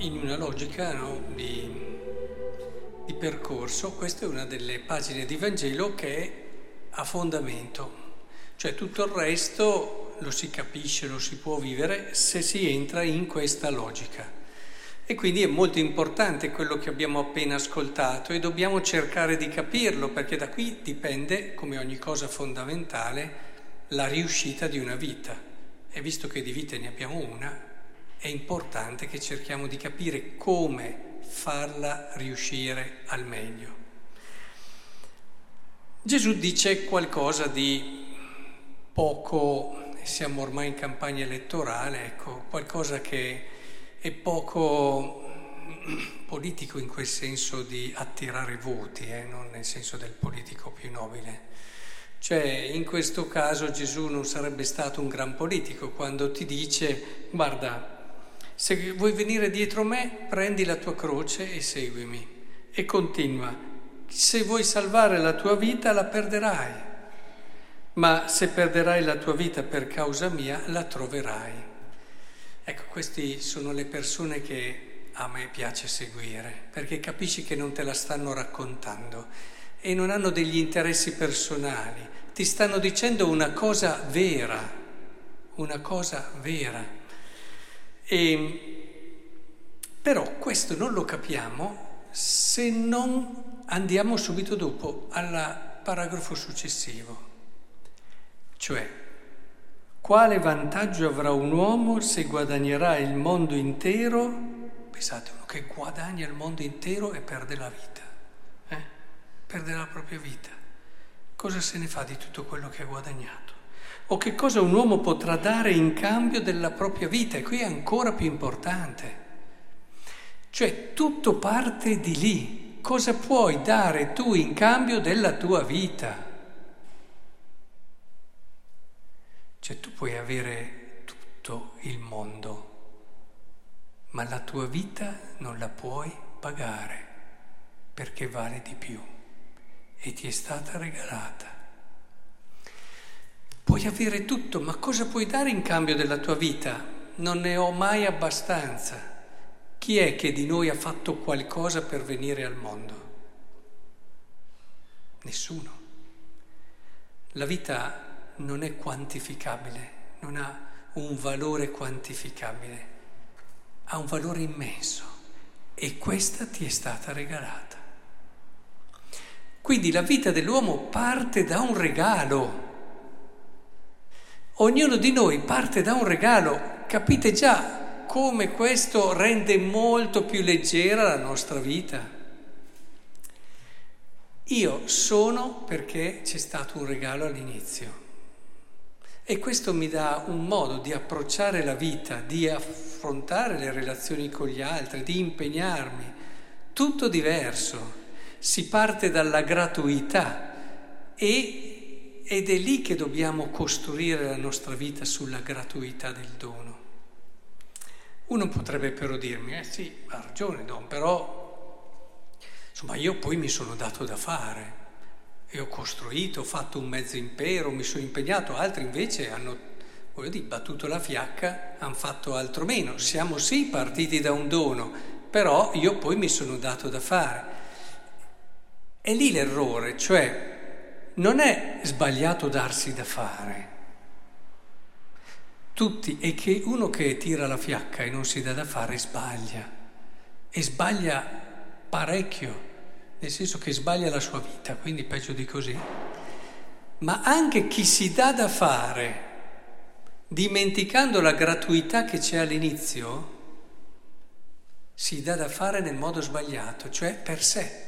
in una logica no, di, di percorso, questa è una delle pagine di Vangelo che ha fondamento, cioè tutto il resto lo si capisce, lo si può vivere se si entra in questa logica. E quindi è molto importante quello che abbiamo appena ascoltato e dobbiamo cercare di capirlo perché da qui dipende, come ogni cosa fondamentale, la riuscita di una vita. E visto che di vite ne abbiamo una, è importante che cerchiamo di capire come farla riuscire al meglio. Gesù dice qualcosa di poco, siamo ormai in campagna elettorale, ecco, qualcosa che è poco politico in quel senso di attirare voti, eh, non nel senso del politico più nobile. Cioè, in questo caso Gesù non sarebbe stato un gran politico quando ti dice, guarda, se vuoi venire dietro me, prendi la tua croce e seguimi. E continua, se vuoi salvare la tua vita, la perderai, ma se perderai la tua vita per causa mia, la troverai. Ecco, queste sono le persone che a me piace seguire, perché capisci che non te la stanno raccontando e non hanno degli interessi personali, ti stanno dicendo una cosa vera, una cosa vera. E, però questo non lo capiamo se non andiamo subito dopo al paragrafo successivo, cioè quale vantaggio avrà un uomo se guadagnerà il mondo intero? Pensate, uno che guadagna il mondo intero e perde la vita, eh? perde la propria vita. Cosa se ne fa di tutto quello che ha guadagnato? O che cosa un uomo potrà dare in cambio della propria vita. E qui è ancora più importante. Cioè tutto parte di lì. Cosa puoi dare tu in cambio della tua vita? Cioè tu puoi avere tutto il mondo, ma la tua vita non la puoi pagare perché vale di più e ti è stata regalata. Puoi avere tutto, ma cosa puoi dare in cambio della tua vita? Non ne ho mai abbastanza. Chi è che di noi ha fatto qualcosa per venire al mondo? Nessuno. La vita non è quantificabile, non ha un valore quantificabile, ha un valore immenso e questa ti è stata regalata. Quindi la vita dell'uomo parte da un regalo Ognuno di noi parte da un regalo, capite già come questo rende molto più leggera la nostra vita. Io sono perché c'è stato un regalo all'inizio e questo mi dà un modo di approcciare la vita, di affrontare le relazioni con gli altri, di impegnarmi, tutto diverso. Si parte dalla gratuità e ed è lì che dobbiamo costruire la nostra vita sulla gratuità del dono. Uno potrebbe però dirmi, eh sì, ha ragione Don, però insomma io poi mi sono dato da fare e ho costruito, ho fatto un mezzo impero, mi sono impegnato, altri invece hanno, voglio dire, battuto la fiacca, hanno fatto altro meno. Siamo sì partiti da un dono, però io poi mi sono dato da fare. È lì l'errore, cioè non è sbagliato darsi da fare. Tutti, e che uno che tira la fiacca e non si dà da fare sbaglia, e sbaglia parecchio, nel senso che sbaglia la sua vita, quindi peggio di così. Ma anche chi si dà da fare, dimenticando la gratuità che c'è all'inizio, si dà da fare nel modo sbagliato, cioè per sé,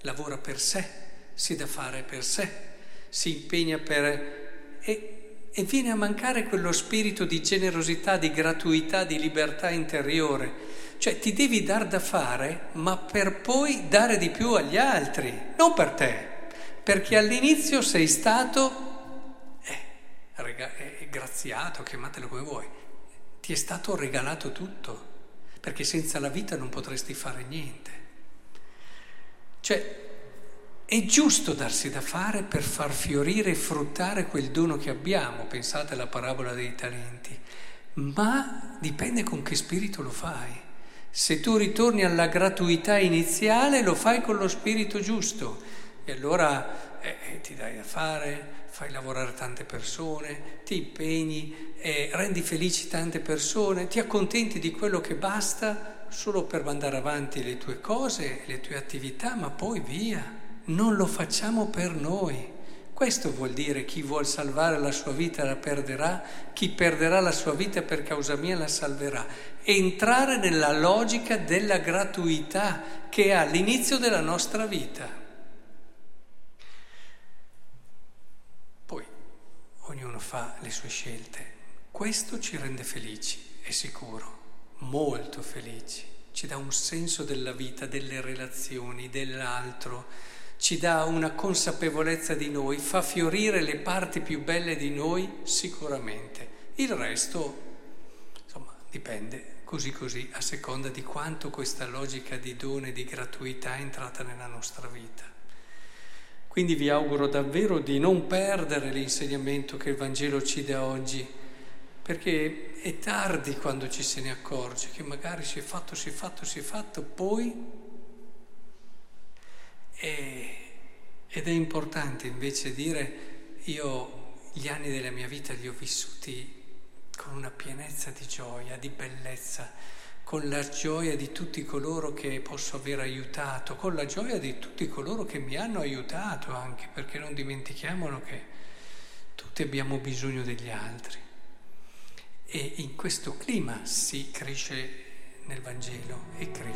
lavora per sé, si dà fare per sé si impegna per... E, e viene a mancare quello spirito di generosità, di gratuità, di libertà interiore. Cioè ti devi dar da fare, ma per poi dare di più agli altri, non per te, perché all'inizio sei stato eh, rega- eh, graziato, chiamatelo come vuoi, ti è stato regalato tutto, perché senza la vita non potresti fare niente. Cioè, è giusto darsi da fare per far fiorire e fruttare quel dono che abbiamo, pensate alla parabola dei talenti, ma dipende con che spirito lo fai. Se tu ritorni alla gratuità iniziale lo fai con lo spirito giusto e allora eh, eh ti dai da fare, fai lavorare tante persone, ti impegni, eh, rendi felici tante persone, ti accontenti di quello che basta solo per mandare avanti le tue cose, le tue attività, ma poi via. Non lo facciamo per noi. Questo vuol dire chi vuol salvare la sua vita la perderà, chi perderà la sua vita per causa mia la salverà. Entrare nella logica della gratuità che è all'inizio della nostra vita. Poi ognuno fa le sue scelte. Questo ci rende felici, è sicuro, molto felici. Ci dà un senso della vita, delle relazioni, dell'altro ci dà una consapevolezza di noi, fa fiorire le parti più belle di noi sicuramente. Il resto, insomma, dipende così così a seconda di quanto questa logica di dono e di gratuità è entrata nella nostra vita. Quindi vi auguro davvero di non perdere l'insegnamento che il Vangelo ci dà oggi, perché è tardi quando ci se ne accorge che magari si è fatto, si è fatto, si è fatto, poi e, ed è importante invece dire io gli anni della mia vita li ho vissuti con una pienezza di gioia, di bellezza, con la gioia di tutti coloro che posso aver aiutato, con la gioia di tutti coloro che mi hanno aiutato anche, perché non dimentichiamolo che tutti abbiamo bisogno degli altri. E in questo clima si cresce nel Vangelo e cresce